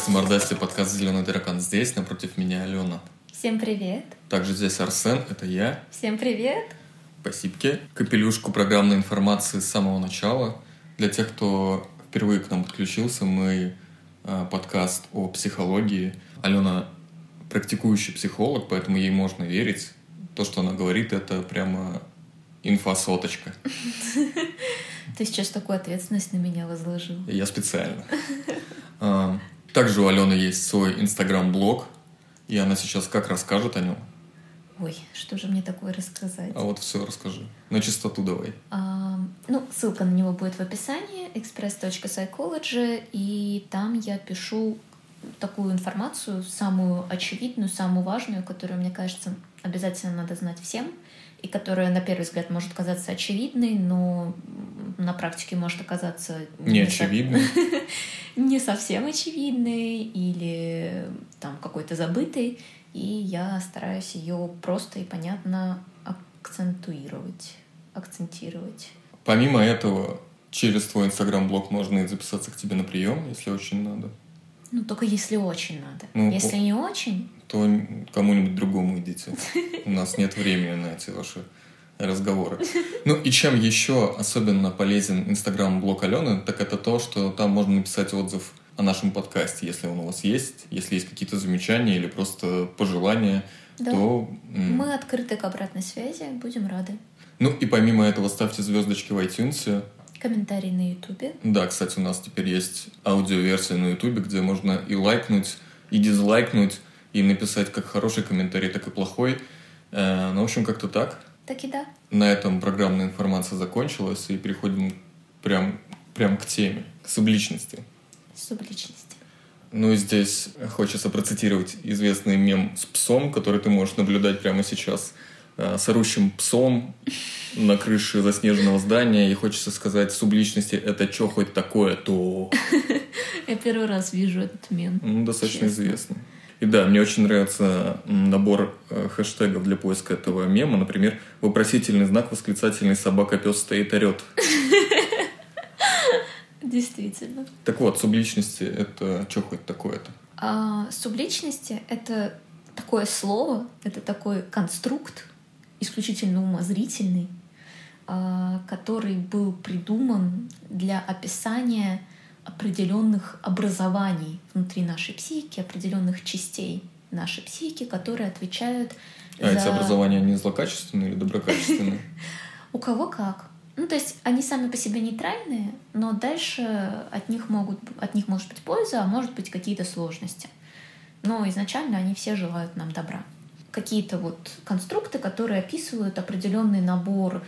Здрасте, мордасти, подкаст «Зеленый таракан» здесь, напротив меня Алена. Всем привет. Также здесь Арсен, это я. Всем привет. Спасибо. Капелюшку программной информации с самого начала. Для тех, кто впервые к нам подключился, мы э, подкаст о психологии. Алена практикующий психолог, поэтому ей можно верить. То, что она говорит, это прямо инфосоточка. Ты сейчас такую ответственность на меня возложил. Я специально. Также у Алены есть свой инстаграм-блог, и она сейчас как расскажет о нем. Ой, что же мне такое рассказать? А вот все расскажи. На чистоту давай. А, ну, ссылка на него будет в описании, express.psychology, и там я пишу такую информацию, самую очевидную, самую важную, которую, мне кажется, обязательно надо знать всем, и которая, на первый взгляд, может казаться очевидной, но на практике может оказаться... Не очевидной. Не совсем очевидной или там какой-то забытой, и я стараюсь ее просто и понятно акцентуировать, акцентировать. Помимо этого, через твой инстаграм-блог можно и записаться к тебе на прием, если очень надо. Ну, только если очень надо. Ну, если не очень... То кому-нибудь другому идите. У нас нет времени на эти ваши разговоры. Ну и чем еще особенно полезен инстаграм-блог Алены, так это то, что там можно написать отзыв о нашем подкасте, если он у вас есть, если есть какие-то замечания или просто пожелания, да. то... Мы открыты к обратной связи, будем рады. Ну и помимо этого ставьте звездочки в iTunes, Комментарий на Ютубе. Да, кстати, у нас теперь есть аудиоверсия на Ютубе, где можно и лайкнуть, и дизлайкнуть, и написать как хороший комментарий, так и плохой. Э, ну, в общем, как-то так. Так и да. На этом программная информация закончилась, и переходим прям, прям к теме, к субличности. Субличности. Ну и здесь хочется процитировать известный мем с псом, который ты можешь наблюдать прямо сейчас – Э, с орущим псом на крыше заснеженного здания, и хочется сказать, субличности это что хоть такое, то... Я первый раз вижу этот мем. Ну, достаточно известный. И да, мне очень нравится набор э, хэштегов для поиска этого мема. Например, вопросительный знак, восклицательный собака, пес стоит, орет. Действительно. Так вот, субличности — это что хоть такое-то? А, субличности — это такое слово, это такой конструкт, исключительно умозрительный, а, который был придуман для описания определенных образований внутри нашей психики, определенных частей нашей психики, которые отвечают а за... эти образования, они злокачественные или доброкачественные? У кого как. Ну, то есть они сами по себе нейтральные, но дальше от них, могут, от них может быть польза, а может быть какие-то сложности. Но изначально они все желают нам добра какие-то вот конструкты, которые описывают определенный набор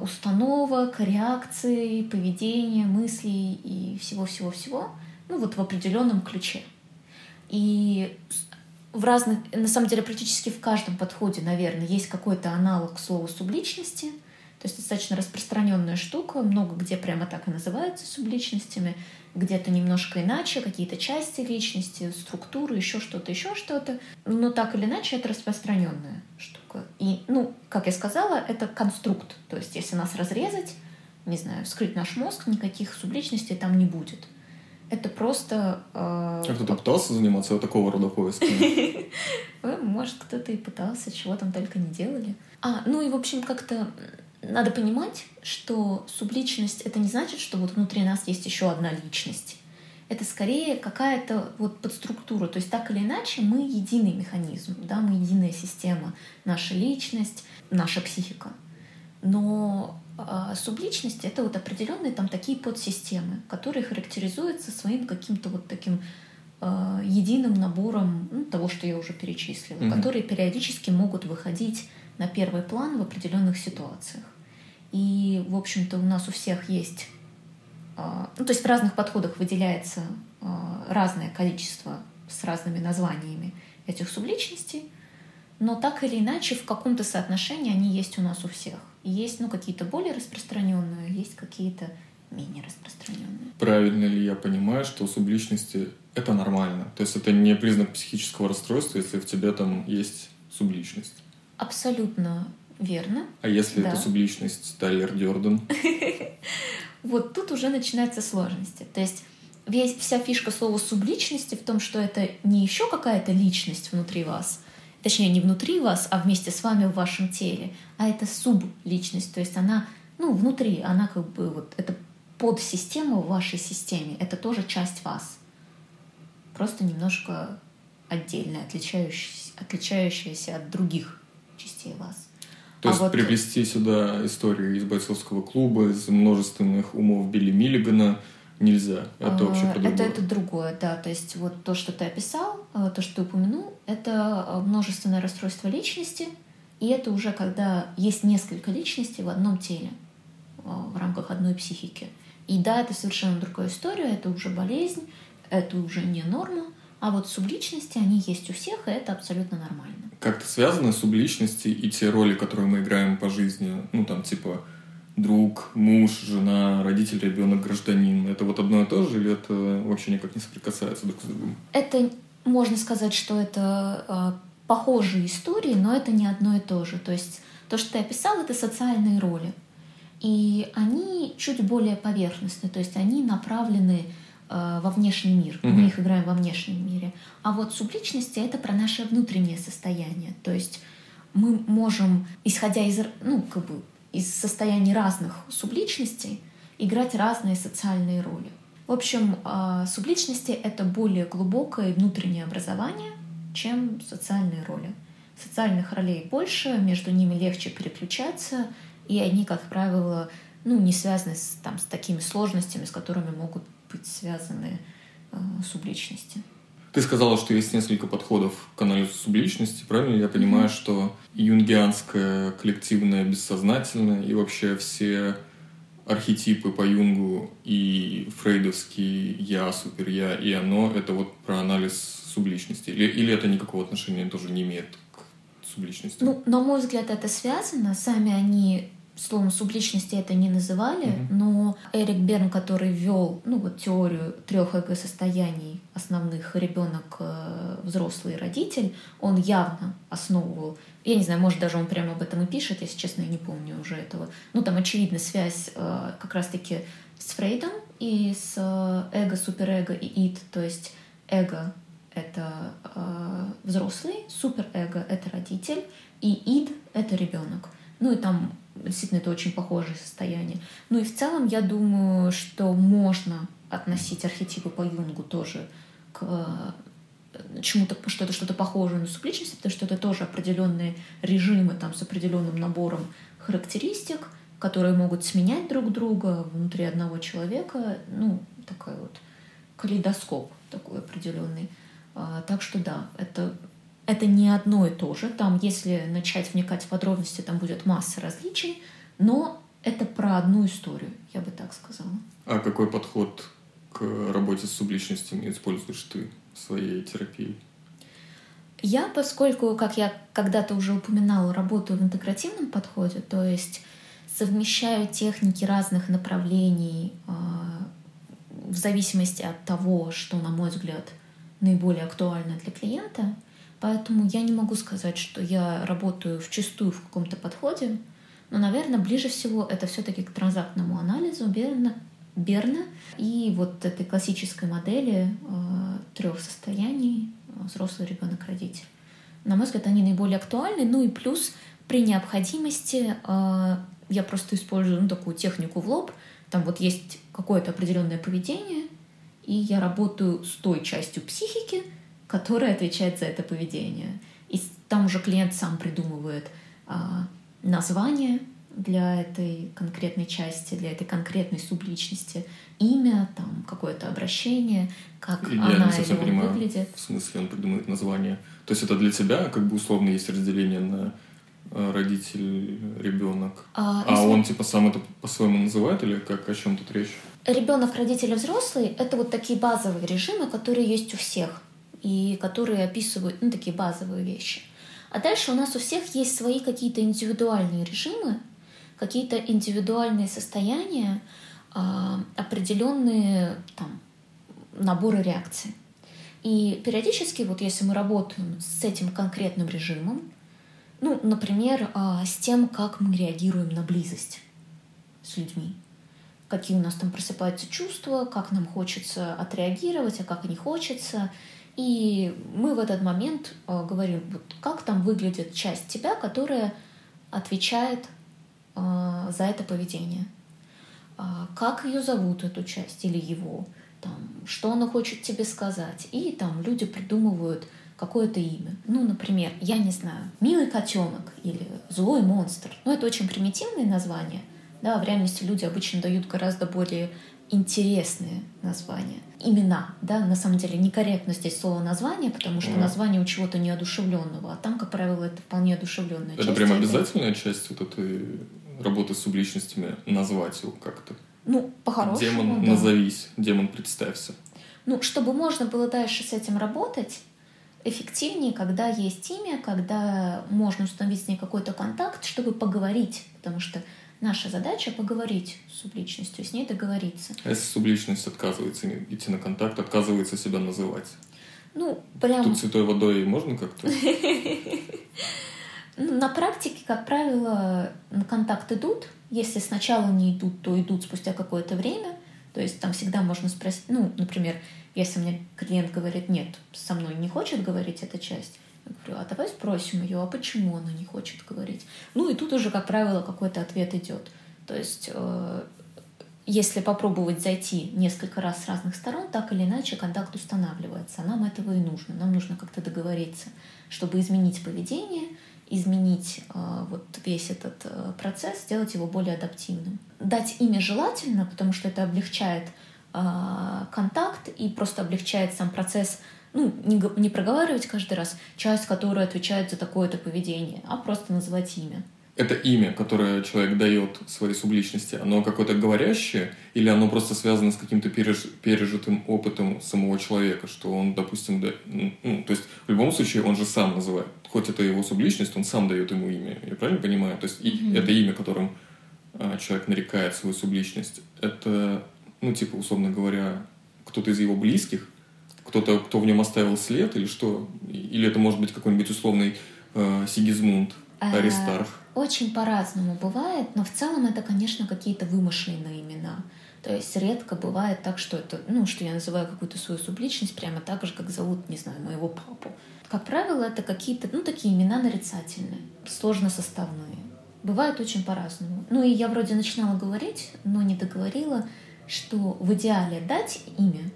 установок, реакций, поведения, мыслей и всего-всего-всего, ну вот в определенном ключе. И в разных, на самом деле практически в каждом подходе, наверное, есть какой-то аналог слова субличности, то есть достаточно распространенная штука, много где прямо так и называются субличностями где-то немножко иначе, какие-то части личности, структуры, еще что-то, еще что-то. Но так или иначе это распространенная штука. И, ну, как я сказала, это конструкт. То есть если нас разрезать, не знаю, вскрыть наш мозг, никаких субличностей там не будет. Это просто... Э... А кто-то пытался заниматься вот такого рода поисками? Может, кто-то и пытался, чего там только не делали. А, ну и, в общем, как-то надо понимать, что субличность — это не значит, что вот внутри нас есть еще одна личность. Это скорее какая-то вот подструктура. То есть так или иначе мы единый механизм, да, мы единая система, наша личность, наша психика. Но э, субличность — это вот определенные там такие подсистемы, которые характеризуются своим каким-то вот таким э, единым набором ну, того, что я уже перечислила, mm-hmm. которые периодически могут выходить на первый план в определенных ситуациях. И, в общем-то, у нас у всех есть... А, ну, то есть в разных подходах выделяется а, разное количество с разными названиями этих субличностей, но так или иначе в каком-то соотношении они есть у нас у всех. Есть ну, какие-то более распространенные, есть какие-то менее распространенные. Правильно ли я понимаю, что субличности это нормально? То есть это не признак психического расстройства, если в тебе там есть субличность? Абсолютно Верно. А если да. это субличность Тайлер Дёрден? Вот тут уже начинаются сложности. То есть весь, вся фишка слова субличности в том, что это не еще какая-то личность внутри вас, точнее, не внутри вас, а вместе с вами в вашем теле, а это субличность, то есть она, ну, внутри, она как бы вот, это подсистема в вашей системе, это тоже часть вас. Просто немножко отдельная, отличающаяся, отличающаяся от других частей вас. То а есть вот... приплести сюда историю из бойцовского клуба, из множественных умов Билли Миллигана нельзя. Это а, вообще про другое. Это, это другое, да. То есть вот то, что ты описал, э, то, что ты упомянул, это э, множественное расстройство личности, и это уже когда есть несколько личностей в одном теле, э, в рамках одной психики. И да, это совершенно другая история, это уже болезнь, это уже не норма, а вот субличности, они есть у всех, и это абсолютно нормально. Как-то связаны субличности и те роли, которые мы играем по жизни, ну там типа друг, муж, жена, родитель, ребенок, гражданин. Это вот одно и то же или это вообще никак не соприкасается друг с другом? Это можно сказать, что это э, похожие истории, но это не одно и то же. То есть то, что ты описал, это социальные роли. И они чуть более поверхностные, то есть они направлены во внешний мир. Mm-hmm. Мы их играем во внешнем мире. А вот субличности это про наше внутреннее состояние. То есть мы можем, исходя из, ну, как бы, из состояний разных субличностей, играть разные социальные роли. В общем, э, субличности это более глубокое внутреннее образование, чем социальные роли. Социальных ролей больше, между ними легче переключаться, и они, как правило, ну, не связаны с, там, с такими сложностями, с которыми могут быть связаны э, субличности. Ты сказала, что есть несколько подходов к анализу субличности. Правильно я понимаю, mm-hmm. что юнгианское коллективное бессознательное и вообще все архетипы по Юнгу и фрейдовский «я», «супер-я» и «оно» — это вот про анализ субличности? Или, или это никакого отношения тоже не имеет к субличности? Ну, на мой взгляд, это связано. Сами они словом субличности это не называли, mm-hmm. но Эрик Берн, который ввел ну, вот, теорию трех эго-состояний основных ребенок, э, взрослый родитель, он явно основывал, я не знаю, может даже он прямо об этом и пишет, если честно, я не помню уже этого. Ну там очевидна связь э, как раз-таки с Фрейдом и с э, эго, суперэго и ид, то есть эго это э, взрослый, суперэго это родитель, и ид это ребенок. Ну и там действительно это очень похожее состояние. Ну и в целом я думаю, что можно относить архетипы по Юнгу тоже к э, чему-то, что это что-то похожее на субличность, потому что это тоже определенные режимы там с определенным набором характеристик, которые могут сменять друг друга внутри одного человека. Ну, такой вот калейдоскоп такой определенный. А, так что да, это это не одно и то же. Там, если начать вникать в подробности, там будет масса различий, но это про одну историю, я бы так сказала. А какой подход к работе с субличностями используешь ты в своей терапии? Я, поскольку, как я когда-то уже упоминала, работаю в интегративном подходе, то есть совмещаю техники разных направлений э, в зависимости от того, что, на мой взгляд, наиболее актуально для клиента — Поэтому я не могу сказать, что я работаю в чистую в каком-то подходе, но, наверное, ближе всего это все-таки к транзактному анализу Берна, Берна и вот этой классической модели э, трех состояний э, взрослый ребенок родитель. На мой взгляд, они наиболее актуальны. Ну и плюс при необходимости э, я просто использую ну, такую технику в лоб. Там вот есть какое-то определенное поведение, и я работаю с той частью психики, которая отвечает за это поведение. И там уже клиент сам придумывает а, название для этой конкретной части, для этой конкретной субличности, имя, там какое-то обращение, как Я она или он понимаю, выглядит. В смысле, он придумывает название. То есть это для тебя как бы условно есть разделение на а, родитель, ребенок. А, а если... он типа сам это по-своему называет или как о чем тут речь? Ребенок, родитель, взрослый — это вот такие базовые режимы, которые есть у всех и которые описывают ну, такие базовые вещи. А дальше у нас у всех есть свои какие-то индивидуальные режимы, какие-то индивидуальные состояния, а, определенные там, наборы реакций. И периодически, вот если мы работаем с этим конкретным режимом, ну, например, а, с тем, как мы реагируем на близость с людьми, какие у нас там просыпаются чувства, как нам хочется отреагировать, а как не хочется. И мы в этот момент э, говорим, вот как там выглядит часть тебя, которая отвечает э, за это поведение. Э, как ее зовут, эту часть, или его, там, что она хочет тебе сказать. И там люди придумывают какое-то имя. Ну, например, я не знаю, милый котенок или злой монстр. Ну, это очень примитивные названия. Да, в реальности люди обычно дают гораздо более интересные названия. Имена, да, на самом деле некорректно здесь слово название, потому что mm. название у чего-то неодушевленного, а там, как правило, это вполне одушевленная это часть. Это прям обязательная часть вот этой работы с субличностями, назвать его как-то? Ну, по-хорошему, Демон, да. назовись, демон, представься. Ну, чтобы можно было дальше с этим работать, эффективнее, когда есть имя, когда можно установить с ней какой-то контакт, чтобы поговорить, потому что наша задача поговорить с субличностью, с ней договориться. А если субличность отказывается идти на контакт, отказывается себя называть? Ну, прям... Тут святой водой можно как-то? На практике, как правило, на контакт идут. Если сначала не идут, то идут спустя какое-то время. То есть там всегда можно спросить, ну, например, если мне клиент говорит, нет, со мной не хочет говорить эта часть, я говорю, а давай спросим ее, а почему она не хочет говорить? Ну и тут уже, как правило, какой-то ответ идет. То есть, э, если попробовать зайти несколько раз с разных сторон, так или иначе контакт устанавливается. Нам этого и нужно. Нам нужно как-то договориться, чтобы изменить поведение, изменить э, вот весь этот э, процесс, сделать его более адаптивным. Дать имя желательно, потому что это облегчает контакт и просто облегчает сам процесс ну, не, не проговаривать каждый раз часть, которая отвечает за такое-то поведение, а просто называть имя. Это имя, которое человек дает своей субличности, оно какое-то говорящее или оно просто связано с каким-то переж... пережитым опытом самого человека, что он, допустим, да... ну, то есть в любом случае он же сам называет, хоть это его субличность, он сам дает ему имя, я правильно понимаю? То есть mm-hmm. это имя, которым а, человек нарекает свою субличность, это ну, типа, условно говоря, кто-то из его близких, кто-то, кто в нем оставил след, или что? Или это может быть какой-нибудь условный э, Сигизмунд, э, Аристарх? Очень по-разному бывает, но в целом это, конечно, какие-то вымышленные имена. То есть редко бывает так, что это, ну, что я называю какую-то свою субличность прямо так же, как зовут, не знаю, моего папу. Как правило, это какие-то, ну, такие имена нарицательные, сложно составные. Бывает очень по-разному. Ну и я вроде начинала говорить, но не договорила что в идеале дать имя,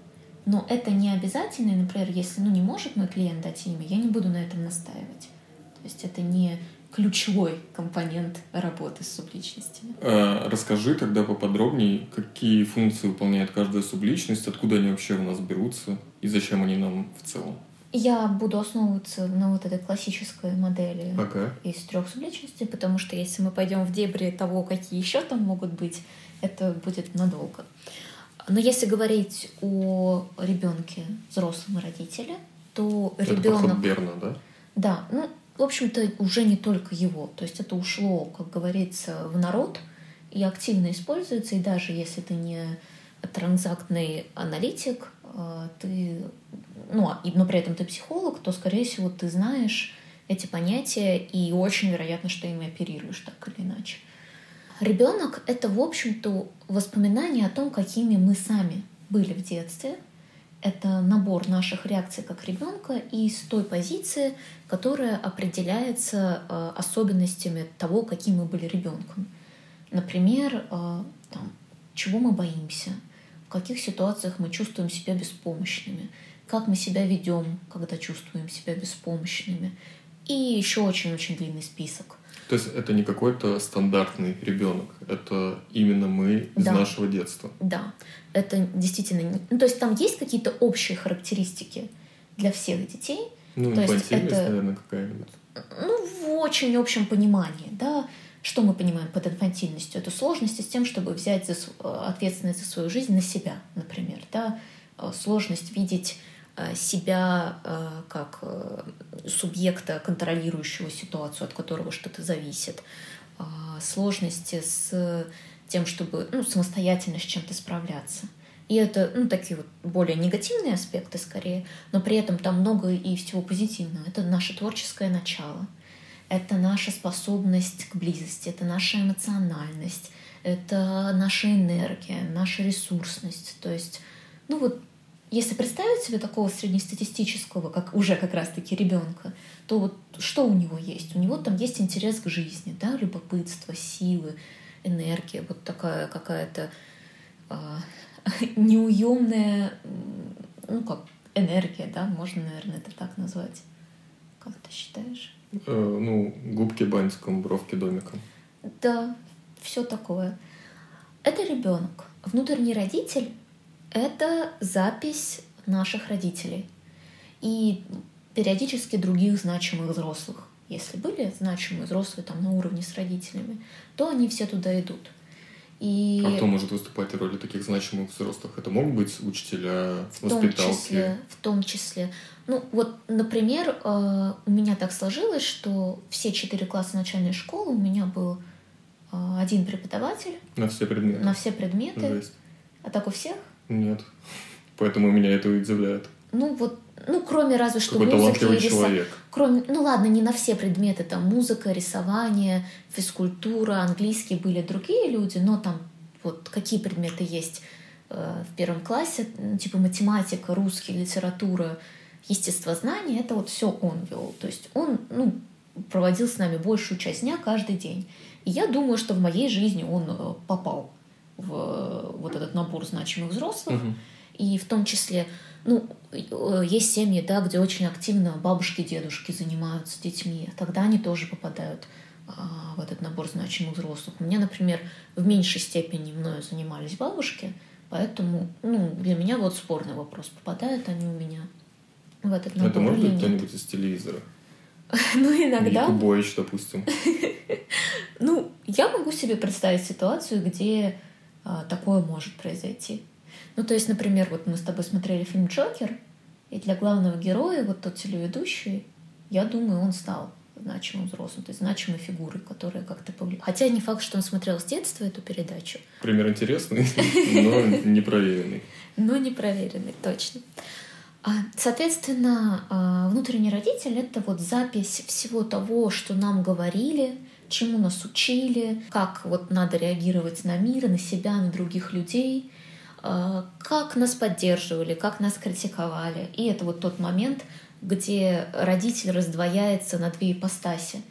но это не обязательно. Например, если ну, не может мой клиент дать имя, я не буду на этом настаивать. То есть это не ключевой компонент работы с субличностями. А, расскажи тогда поподробнее, какие функции выполняет каждая субличность, откуда они вообще у нас берутся и зачем они нам в целом. Я буду основываться на вот этой классической модели okay. из трех субличностей, потому что если мы пойдем в дебри того, какие еще там могут быть, это будет надолго. Но если говорить о ребенке, взрослом и родителе, то это ребенок... Берна, да? Да, ну, в общем-то, уже не только его. То есть это ушло, как говорится, в народ и активно используется. И даже если ты не транзактный аналитик, э, ты, ну, а, но при этом ты психолог, то, скорее всего, ты знаешь эти понятия и очень вероятно, что ими оперируешь так или иначе. Ребенок — это, в общем-то, воспоминание о том, какими мы сами были в детстве. Это набор наших реакций как ребенка и с той позиции, которая определяется э, особенностями того, каким мы были ребенком. Например, э, там, чего мы боимся, в каких ситуациях мы чувствуем себя беспомощными, как мы себя ведем, когда чувствуем себя беспомощными. И еще очень-очень длинный список. То есть это не какой-то стандартный ребенок, это именно мы из да. нашего детства. Да, это действительно. Ну, то есть там есть какие-то общие характеристики для всех детей. Ну, то есть это, наверное, какая-нибудь. Ну, в очень общем понимании, да. Что мы понимаем под инфантильностью? Это сложности с тем, чтобы взять за, ответственность за свою жизнь на себя, например, да. Э, сложность видеть себя э, как э, субъекта, контролирующего ситуацию, от которого что-то зависит, сложности с тем, чтобы ну, самостоятельно с чем-то справляться. И это ну, такие вот более негативные аспекты скорее, но при этом там много и всего позитивного. Это наше творческое начало, это наша способность к близости, это наша эмоциональность, это наша энергия, наша ресурсность. То есть, ну вот, если представить себе такого среднестатистического, как уже как раз-таки ребенка, то вот что у него есть? У него там есть интерес к жизни, да, любопытство, силы, энергия, вот такая какая-то а, неуемная, ну как, энергия, да, можно, наверное, это так назвать. Как ты считаешь? Э, ну, губки бантиком, бровки домиком. Да, все такое. Это ребенок. Внутренний родитель — это запись наших родителей. И периодически других значимых взрослых. Если были значимые взрослые там на уровне с родителями, то они все туда идут. И... А кто может выступать в роли таких значимых взрослых? Это могут быть учителя, в воспиталки? Том числе, в том числе. Ну, вот, например, э, у меня так сложилось, что все четыре класса начальной школы у меня был э, один преподаватель. На все предметы? На все предметы. Жесть. А так у всех? Нет. Поэтому меня это удивляет. Ну, вот ну, кроме разве что Какой музыки и рисования. Кроме, ну ладно, не на все предметы, там музыка, рисование, физкультура, английский были другие люди, но там вот какие предметы есть э, в первом классе, типа математика, русский, литература, естествознание, это вот все он вел. То есть он, ну, проводил с нами большую часть дня каждый день. И я думаю, что в моей жизни он э, попал в вот этот набор значимых взрослых. Угу. И в том числе ну, э, есть семьи, да, где очень активно бабушки, дедушки занимаются детьми. Тогда они тоже попадают а, в этот набор значимых взрослых. У меня, например, в меньшей степени мною занимались бабушки, поэтому ну, для меня вот спорный вопрос, попадают они у меня в этот набор Это может быть кто-нибудь из телевизора? Ну, иногда. Якубович, допустим. Ну, я могу себе представить ситуацию, где а, такое может произойти. Ну, то есть, например, вот мы с тобой смотрели фильм «Джокер», и для главного героя, вот тот телеведущий, я думаю, он стал значимым взрослым, то есть значимой фигурой, которая как-то повлияла. Хотя не факт, что он смотрел с детства эту передачу. Пример интересный, но непроверенный. Но непроверенный, точно. А, соответственно, а, внутренний родитель — это вот запись всего того, что нам говорили, чему нас учили, как вот надо реагировать на мир, на себя, на других людей — Э, как нас поддерживали, как нас критиковали. И это вот тот момент, где родитель раздвояется на две ипостаси.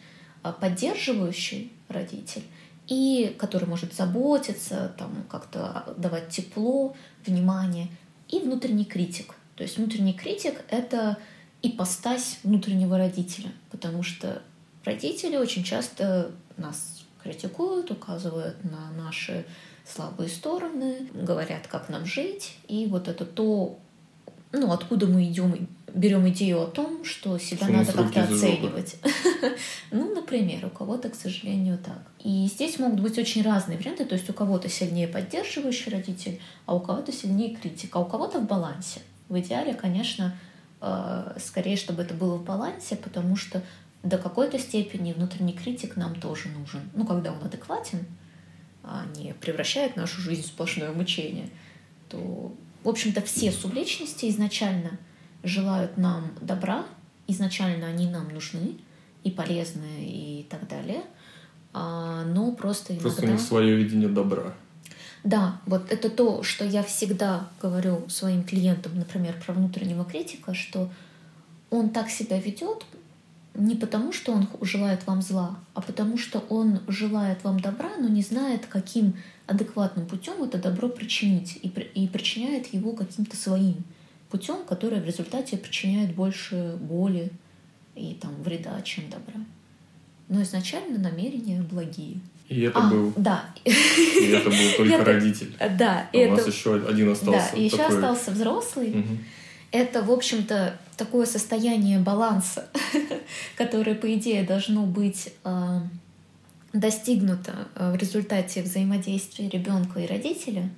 Э, поддерживающий родитель и который может заботиться, там, как-то давать тепло, внимание, и внутренний критик. То есть внутренний критик — это ипостась внутреннего родителя, потому что родители очень часто нас критикуют, указывают на наши слабые стороны, говорят, как нам жить. И вот это то, ну, откуда мы идем, берем идею о том, что себя что надо как-то оценивать. ну, например, у кого-то, к сожалению, так. И здесь могут быть очень разные варианты. То есть у кого-то сильнее поддерживающий родитель, а у кого-то сильнее критик, а у кого-то в балансе. В идеале, конечно, э, скорее, чтобы это было в балансе, потому что до какой-то степени внутренний критик нам тоже нужен. Ну, когда он адекватен, а не превращает нашу жизнь в сплошное мучение, то, в общем-то, все субличности изначально желают нам добра, изначально они нам нужны и полезны и так далее, а, но просто иногда... Просто у них свое видение добра. Да, вот это то, что я всегда говорю своим клиентам, например, про внутреннего критика, что он так себя ведет, не потому, что он желает вам зла, а потому что он желает вам добра, но не знает, каким адекватным путем это добро причинить, и, и причиняет его каким-то своим путем, который в результате причиняет больше боли и там, вреда, чем добра. Но изначально намерения благие. И это а, был. Да. И это был только родитель. Да. А у нас еще один остался. Да, и еще остался взрослый. Это, в общем-то, такое состояние баланса, которое, по идее, должно быть э, достигнуто э, в результате взаимодействия ребенка и родителя,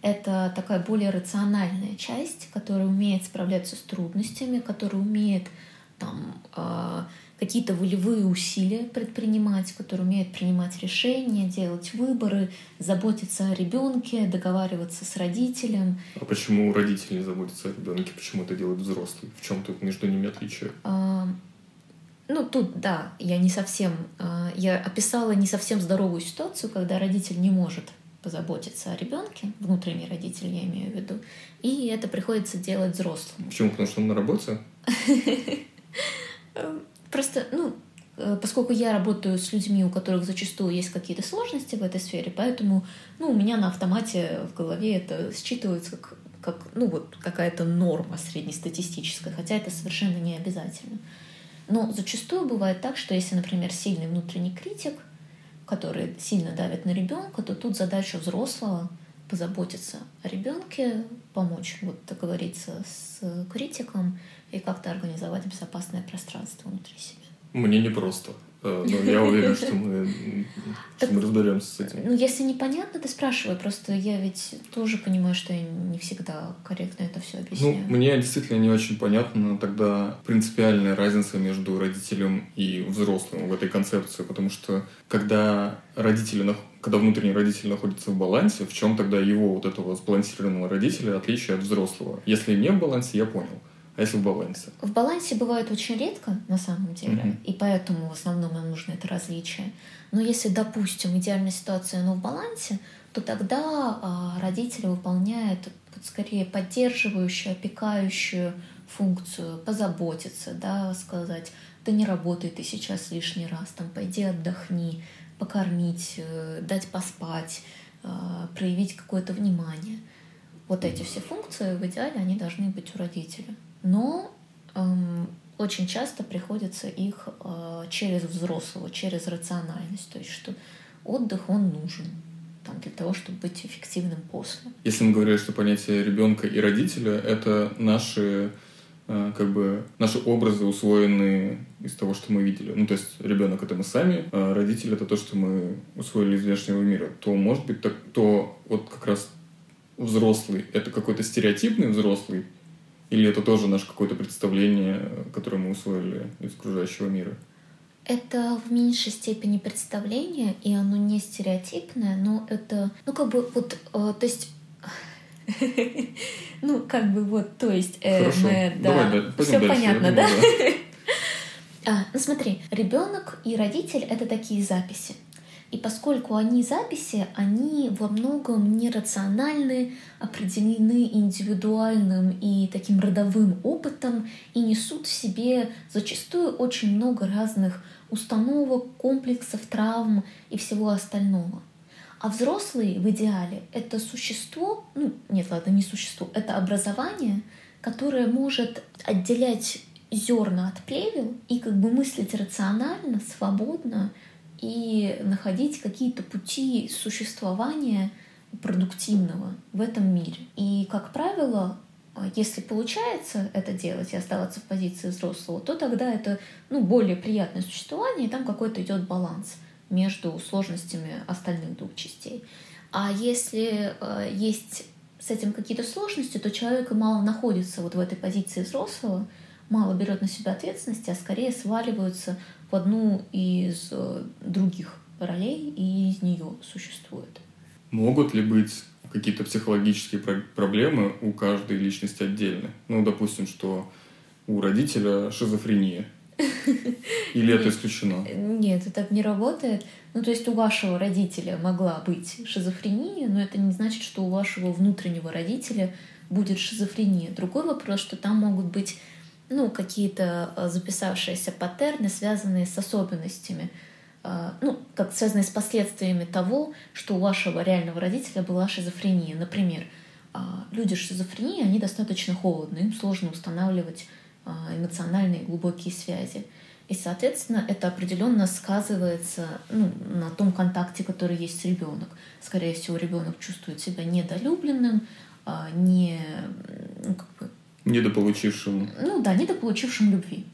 это такая более рациональная часть, которая умеет справляться с трудностями, которая умеет там, э, какие-то волевые усилия предпринимать, который умеет принимать решения, делать выборы, заботиться о ребенке, договариваться с родителем. А почему родители не заботятся о ребенке? Почему это делают взрослые? В чем тут между ними отличие? А, Ну, тут, да, я не совсем... Э, я описала не совсем здоровую ситуацию, когда родитель не может позаботиться о ребенке, внутренний родитель, я имею в виду, и это приходится делать взрослым. Почему? Потому что он на работе? Просто, ну, Э, поскольку я работаю с людьми, у которых зачастую есть какие-то сложности в этой сфере, поэтому ну, у меня на автомате в голове это считывается как, как ну, вот, какая-то норма среднестатистическая, хотя это совершенно не обязательно. Но зачастую бывает так, что если, например, сильный внутренний критик, который сильно давит на ребенка, то тут задача взрослого позаботиться о ребенке, помочь вот договориться с критиком и как-то организовать безопасное пространство внутри себя. Мне непросто. Э, но я уверен, что мы, что мы разберемся с этим. Ну, если непонятно, ты спрашивай. Просто я ведь тоже понимаю, что я не всегда корректно это все объясняю. Ну, мне действительно не очень понятна тогда принципиальная разница между родителем и взрослым в этой концепции. Потому что когда родители, когда внутренний родитель находится в балансе, в чем тогда его вот этого сбалансированного родителя отличие от взрослого? Если не в балансе, я понял. А если в балансе? В балансе бывает очень редко, на самом деле, угу. и поэтому в основном нам нужно это различие. Но если, допустим, идеальная ситуация, но в балансе, то тогда а, родители выполняют скорее поддерживающую, опекающую функцию, позаботиться, да, сказать, да не работай ты сейчас лишний раз, там, пойди отдохни, покормить, э, дать поспать, а, проявить какое-то внимание. Вот эти все функции в идеале, они должны быть у родителя но эм, очень часто приходится их э, через взрослого, через рациональность, то есть что отдых он нужен там, для того, чтобы быть эффективным после. Если мы говорим, что понятие ребенка и родителя это наши э, как бы наши образы усвоенные из того, что мы видели. Ну, то есть ребенок это мы сами, а родитель это то, что мы усвоили из внешнего мира. То может быть так, то вот как раз взрослый это какой-то стереотипный взрослый, или это тоже наше какое-то представление, которое мы усвоили из окружающего мира? Это в меньшей степени представление, и оно не стереотипное, но это, ну, как бы, вот, э, то есть ну, как бы вот, то есть, э, Хорошо. мы, да, Давай, да, все понятно, да? а, ну смотри, ребенок и родитель это такие записи. И поскольку они записи, они во многом нерациональны, определены индивидуальным и таким родовым опытом и несут в себе зачастую очень много разных установок, комплексов, травм и всего остального. А взрослый в идеале — это существо, ну нет, ладно, не существо, это образование, которое может отделять зерна от плевел и как бы мыслить рационально, свободно, и находить какие-то пути существования продуктивного в этом мире. И, как правило, если получается это делать и оставаться в позиции взрослого, то тогда это ну, более приятное существование, и там какой-то идет баланс между сложностями остальных двух частей. А если э, есть с этим какие-то сложности, то человек мало находится вот в этой позиции взрослого, мало берет на себя ответственности, а скорее сваливаются в одну из э, других ролей и из нее существует. Могут ли быть какие-то психологические проблемы у каждой личности отдельно? Ну, допустим, что у родителя шизофрения. Или это исключено? Нет, это так не работает. Ну, то есть у вашего родителя могла быть шизофрения, но это не значит, что у вашего внутреннего родителя будет шизофрения. Другой вопрос, что там могут быть ну, какие-то э, записавшиеся паттерны, связанные с особенностями, э, ну, как связанные с последствиями того, что у вашего реального родителя была шизофрения. Например, э, люди с шизофренией, они достаточно холодные, им сложно устанавливать эмоциональные глубокие связи. И, соответственно, это определенно сказывается ну, на том контакте, который есть ребенок. Скорее всего, ребенок чувствует себя недолюбленным, не, ну, как бы, Недополучившим. Ну да, недополучившим любви.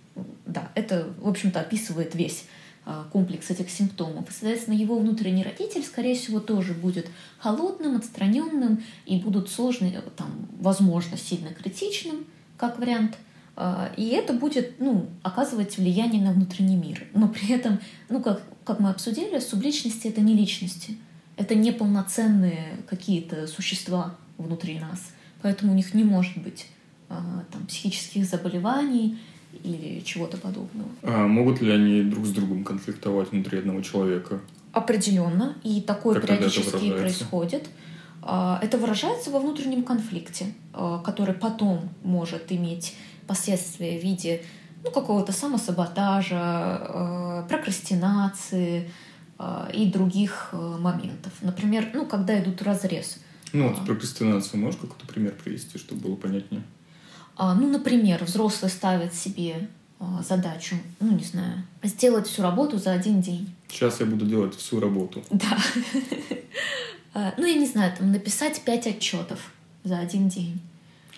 Да, это, в общем-то, описывает весь а, комплекс этих симптомов. Соответственно, его внутренний родитель, скорее всего, тоже будет холодным, отстраненным и будут сложны, там, возможно, сильно критичным, как вариант. А, и это будет ну, оказывать влияние на внутренний мир. Но при этом, ну, как, как мы обсудили, субличности — это не личности. Это неполноценные какие-то существа внутри нас. Поэтому у них не может быть там, психических заболеваний или чего-то подобного. А могут ли они друг с другом конфликтовать внутри одного человека? Определенно, и такое как периодически происходит. А, это выражается во внутреннем конфликте, а, который потом может иметь последствия в виде ну, какого-то самосаботажа, а, прокрастинации и других моментов. Например, ну, когда идут разрез. Ну, вот прокрастинацию можешь какой-то пример привести, чтобы было понятнее? Ну, например, взрослый ставит себе задачу, ну, не знаю, сделать всю работу за один день. Сейчас я буду делать всю работу. Да. Ну, я не знаю, там написать пять отчетов за один день.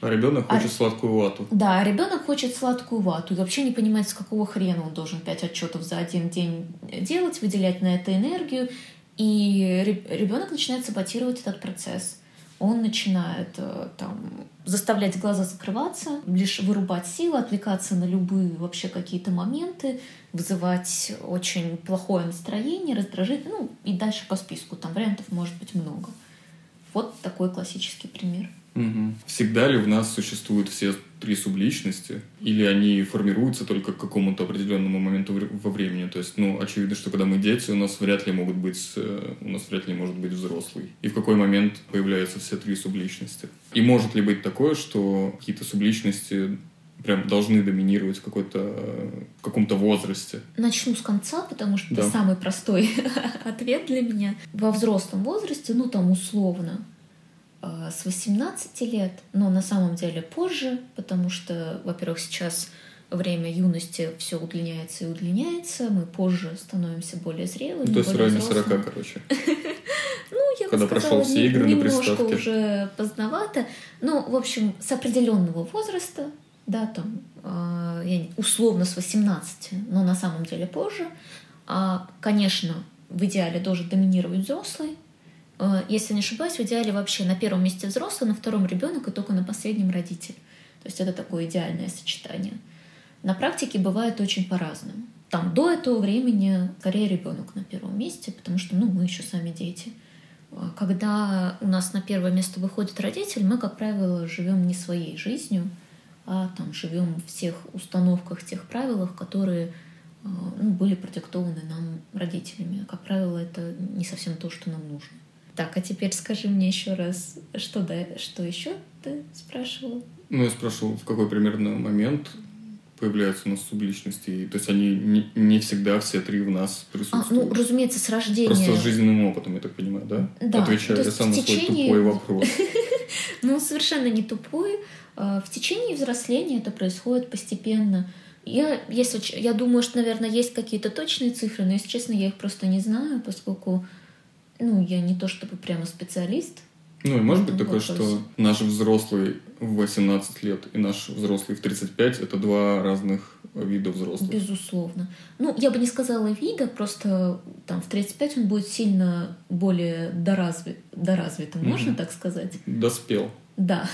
А ребенок хочет а... сладкую вату. Да, а ребенок хочет сладкую вату и вообще не понимает, с какого хрена он должен пять отчетов за один день делать, выделять на это энергию. И ребенок начинает саботировать этот процесс он начинает э, там, заставлять глаза закрываться, лишь вырубать силы, отвлекаться на любые вообще какие-то моменты, вызывать очень плохое настроение, раздражить, ну и дальше по списку, там вариантов может быть много. Вот такой классический пример. Угу. Всегда ли в нас существуют все три субличности, или они формируются только к какому-то определенному моменту во времени? То есть, ну, очевидно, что когда мы дети, у нас вряд ли могут быть, у нас вряд ли может быть взрослый. И в какой момент появляются все три субличности? И может ли быть такое, что какие-то субличности прям должны доминировать в, какой-то, в каком-то возрасте? Начну с конца, потому что да. это самый простой ответ для меня. Во взрослом возрасте, ну там условно, с 18 лет, но на самом деле позже, потому что, во-первых, сейчас время юности все удлиняется и удлиняется, мы позже становимся более зрелыми. Ну, то есть районе 40, короче. Ну, я Когда прошел все игры немножко уже поздновато. Ну, в общем, с определенного возраста, да, там, э, условно с 18, но на самом деле позже. А, конечно, в идеале должен доминировать взрослый, Э, если не ошибаюсь, в идеале вообще на первом месте взрослый, на втором ребенок и только на последнем родитель. То есть это такое идеальное сочетание. На практике бывает очень по-разному. Там до этого времени скорее ребенок на первом месте, потому что ну, мы еще сами дети. Э, когда у нас на первое место выходит родитель, мы, как правило, живем не своей жизнью, а там живем в всех установках, тех правилах, которые э, ну, были продиктованы нам родителями. Как правило, это не совсем то, что нам нужно. Так, а теперь скажи мне еще раз, что, да, что еще ты спрашивал? Ну, я спрашивал, в какой примерно момент появляются у нас субличности. То есть они не, не всегда все три в нас присутствуют. А, ну, разумеется, с рождения. Просто с жизненным опытом, я так понимаю, да? Да. Отвечаю я сам на свой тупой вопрос. Ну, совершенно не тупой. А, в течение взросления это происходит постепенно. Я, если, я думаю, что, наверное, есть какие-то точные цифры, но, если честно, я их просто не знаю, поскольку ну, я не то чтобы прямо специалист. Ну, и может быть такое, что наш взрослый в 18 лет и наш взрослый в 35 — это два разных вида взрослых. Безусловно. Ну, я бы не сказала вида, просто там в 35 он будет сильно более доразвит, доразвитым, mm-hmm. можно так сказать? Доспел. Да.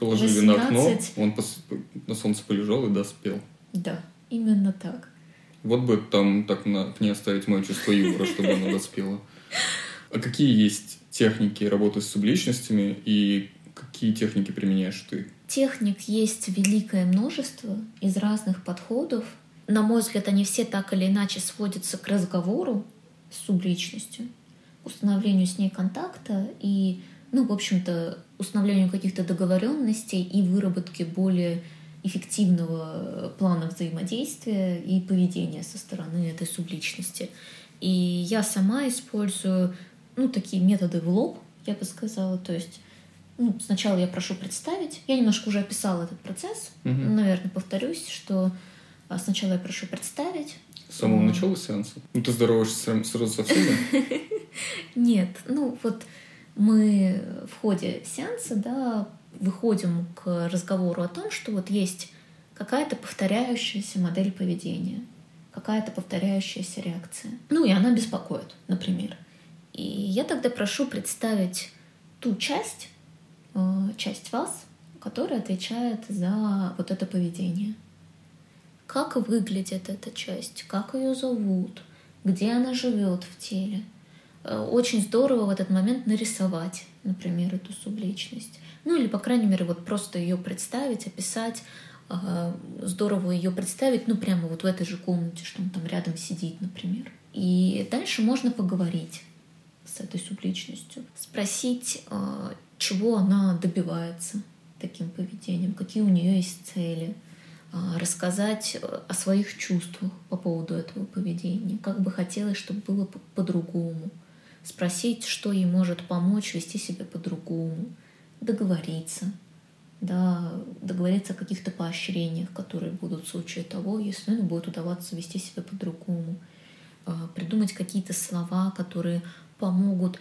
Положили 18... на окно, он пос... на солнце полежал и доспел. Да, именно так. Вот бы там так на... к ней оставить мое чувство юмора, чтобы она доспела. А какие есть техники работы с субличностями и какие техники применяешь ты? Техник есть великое множество из разных подходов. На мой взгляд, они все так или иначе сводятся к разговору с субличностью, установлению с ней контакта и, ну, в общем-то, установлению каких-то договоренностей и выработке более эффективного плана взаимодействия и поведения со стороны этой субличности. И я сама использую ну, такие методы в лоб, я бы сказала. То есть ну, сначала я прошу представить. Я немножко уже описала этот процесс. Угу. Наверное, повторюсь, что а, сначала я прошу представить. С самого начала сеанса? Ну, ты здороваешься сразу со всеми? Нет, ну вот мы в ходе сеанса, да, выходим к разговору о том, что вот есть какая-то повторяющаяся модель поведения какая-то повторяющаяся реакция. Ну и она беспокоит, например. И я тогда прошу представить ту часть, э, часть вас, которая отвечает за вот это поведение. Как выглядит эта часть, как ее зовут, где она живет в теле. Э, очень здорово в этот момент нарисовать, например, эту субличность. Ну или, по крайней мере, вот просто ее представить, описать, здорово ее представить, ну, прямо вот в этой же комнате, что он там рядом сидит, например. И дальше можно поговорить с этой субличностью, спросить, э, чего она добивается таким поведением, какие у нее есть цели, э, рассказать о своих чувствах по поводу этого поведения, как бы хотелось, чтобы было по-другому, спросить, что ей может помочь вести себя по-другому, договориться, да, договориться о каких-то поощрениях, которые будут в случае того, если ну, будет удаваться вести себя по-другому, а, придумать какие-то слова, которые помогут,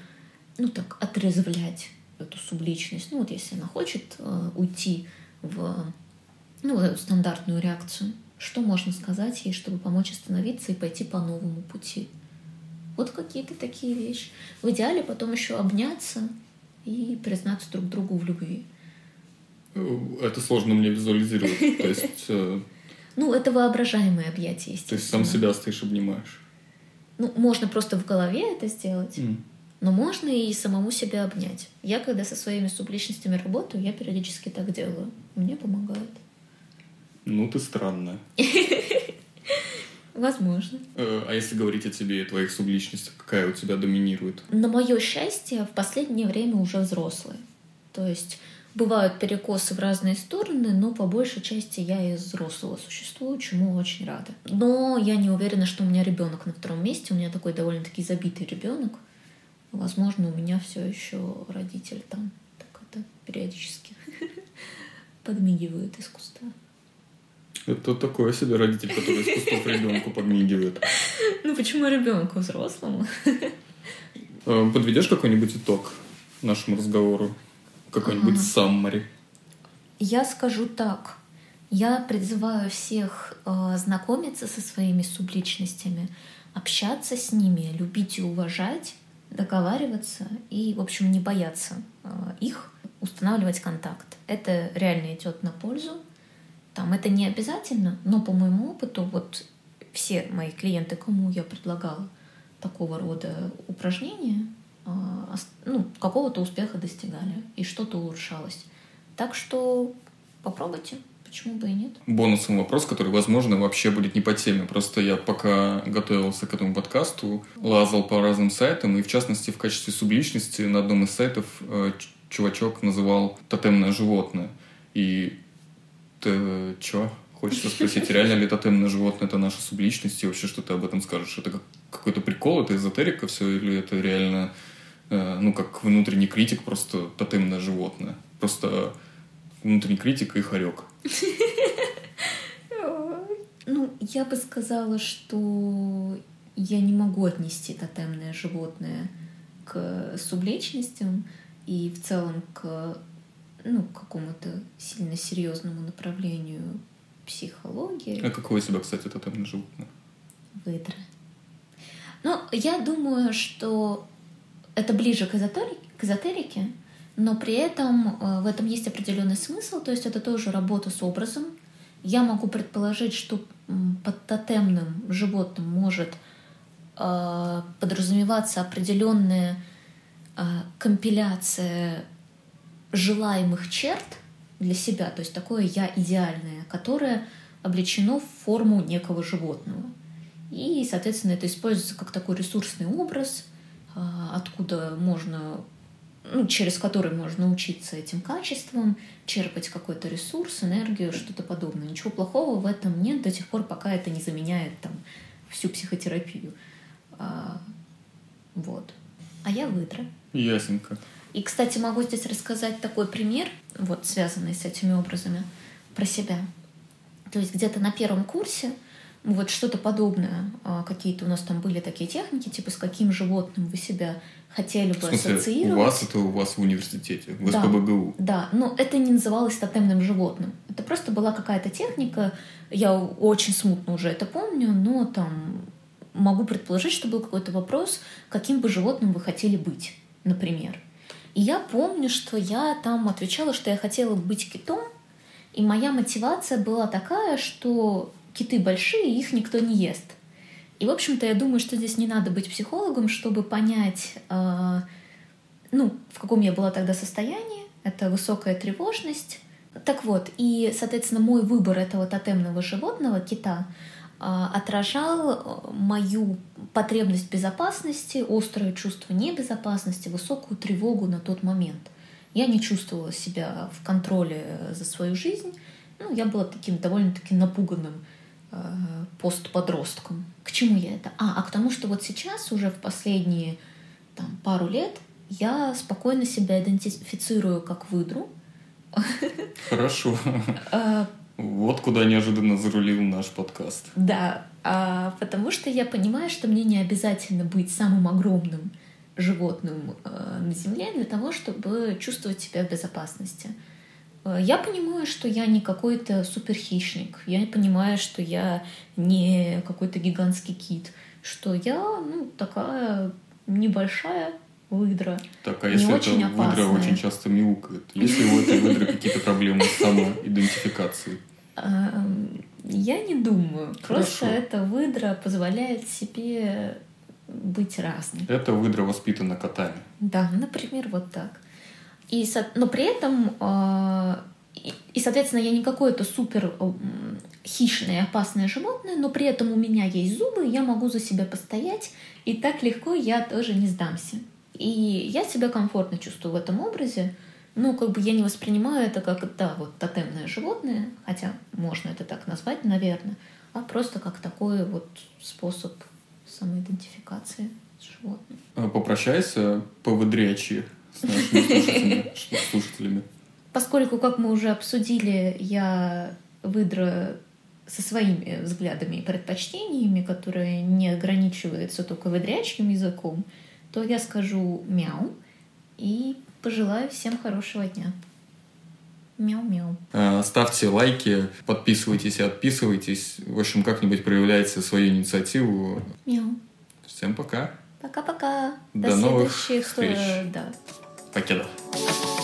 ну так, отрезвлять эту субличность. Ну вот если она хочет э, уйти в ну, эту стандартную реакцию, что можно сказать ей, чтобы помочь остановиться и пойти по новому пути? Вот какие-то такие вещи. В идеале потом еще обняться и признаться друг другу в любви. Это сложно мне визуализировать. То есть... Э, ну, это воображаемое объятие, То есть сам себя стоишь, обнимаешь. Ну, можно просто в голове это сделать, mm. но можно и самому себя обнять. Я, когда со своими субличностями работаю, я периодически так делаю. Мне помогает. Ну, ты странная. Возможно. Э, а если говорить о тебе и твоих субличностях, какая у тебя доминирует? На мое счастье, в последнее время уже взрослые. То есть бывают перекосы в разные стороны, но по большей части я из взрослого существую, чему очень рада. Но я не уверена, что у меня ребенок на втором месте. У меня такой довольно-таки забитый ребенок. Возможно, у меня все еще родитель там так это периодически подмигивает из куста. Это такой себе родитель, который из кустов ребенку подмигивает. Ну почему ребенку взрослому? Э, подведешь какой-нибудь итог нашему разговору? Какой-нибудь саммари? Я скажу так. Я призываю всех э, знакомиться со своими субличностями, общаться с ними, любить и уважать, договариваться и, в общем, не бояться э, их, устанавливать контакт. Это реально идет на пользу. Там это не обязательно, но по моему опыту вот все мои клиенты, кому я предлагала такого рода упражнения, ну, какого-то успеха достигали и что-то улучшалось. Так что попробуйте. Почему бы и нет? Бонусом вопрос, который, возможно, вообще будет не по теме. Просто я пока готовился к этому подкасту, лазал по разным сайтам, и в частности в качестве субличности на одном из сайтов э, чувачок называл тотемное животное. И ты чё? Хочется спросить, реально ли тотемное животное это наша субличность, и вообще что ты об этом скажешь? Это какой-то прикол, это эзотерика все, или это реально, э, ну, как внутренний критик, просто тотемное животное? Просто внутренний критик и хорек. Ну, я бы сказала, что я не могу отнести тотемное животное к субличностям и в целом к ну, какому-то сильно серьезному направлению психологии. А какое у тебя, кстати, тотемное животное? Выдра. Ну, я думаю, что это ближе к, эзотерике, к эзотерике, но при этом э, в этом есть определенный смысл, то есть это тоже работа с образом. Я могу предположить, что под тотемным животным может э, подразумеваться определенная э, компиляция желаемых черт для себя, то есть такое я идеальное, которое облечено в форму некого животного. И, соответственно, это используется как такой ресурсный образ, откуда можно, ну, через который можно учиться этим качествам, черпать какой-то ресурс, энергию, что-то подобное. Ничего плохого в этом нет до тех пор, пока это не заменяет там всю психотерапию. А, вот. А я выдра. Ясненько. И, кстати, могу здесь рассказать такой пример, вот связанный с этими образами, про себя. То есть где-то на первом курсе вот что-то подобное, а, какие-то у нас там были такие техники, типа с каким животным вы себя хотели бы смысле, ассоциировать. У вас это у вас в университете, в да, СПБГУ. Да, но это не называлось тотемным животным. Это просто была какая-то техника, я очень смутно уже это помню, но там могу предположить, что был какой-то вопрос, каким бы животным вы хотели быть, например. И я помню, что я там отвечала, что я хотела быть китом, и моя мотивация была такая, что киты большие, их никто не ест. И, в общем-то, я думаю, что здесь не надо быть психологом, чтобы понять, э, ну, в каком я была тогда состоянии. Это высокая тревожность, Так вот, и, соответственно, мой выбор этого тотемного животного, кита, а, отражал э, мою потребность безопасности, острое чувство небезопасности, высокую тревогу на тот момент. Я не чувствовала себя в контроле за свою жизнь. Ну, я была таким довольно-таки напуганным э, постподростком. К чему я это? А, а к тому, что вот сейчас, уже в последние там, пару лет, я спокойно себя идентифицирую как выдру. Хорошо. Э, вот куда неожиданно зарулил наш подкаст. Да, а, потому что я понимаю, что мне не обязательно быть самым огромным животным э, на Земле для того, чтобы чувствовать себя в безопасности. Э, я понимаю, что я не какой-то суперхищник. Я понимаю, что я не какой-то гигантский кит. Что я, ну, такая небольшая выдра. Так, а если эта выдра очень часто мяукает? Есть ли у этой выдры какие-то проблемы с самоидентификацией? Я не думаю. Просто эта выдра позволяет себе быть разной. Эта выдра воспитана котами. Да, например, вот так. И, но при этом, а, и, соответственно, я не какое-то супер хищное, опасное животное, но при этом у меня есть зубы, я могу за себя постоять, и так легко я тоже не сдамся. И я себя комфортно чувствую в этом образе. Ну, как бы я не воспринимаю это как, да, вот тотемное животное, хотя можно это так назвать, наверное, а просто как такой вот способ самоидентификации с животным. А попрощайся по-выдрячьи с нашими слушателями. Поскольку, как мы уже обсудили, я выдра со своими взглядами и предпочтениями, которые не ограничиваются только выдрячьим языком, то я скажу мяу и пожелаю всем хорошего дня. Мяу-мяу. А, ставьте лайки, подписывайтесь и отписывайтесь. В общем, как-нибудь проявляйте свою инициативу. Мяу. Всем пока. Пока-пока. До, До новых следующих встреч. Да. Tackar.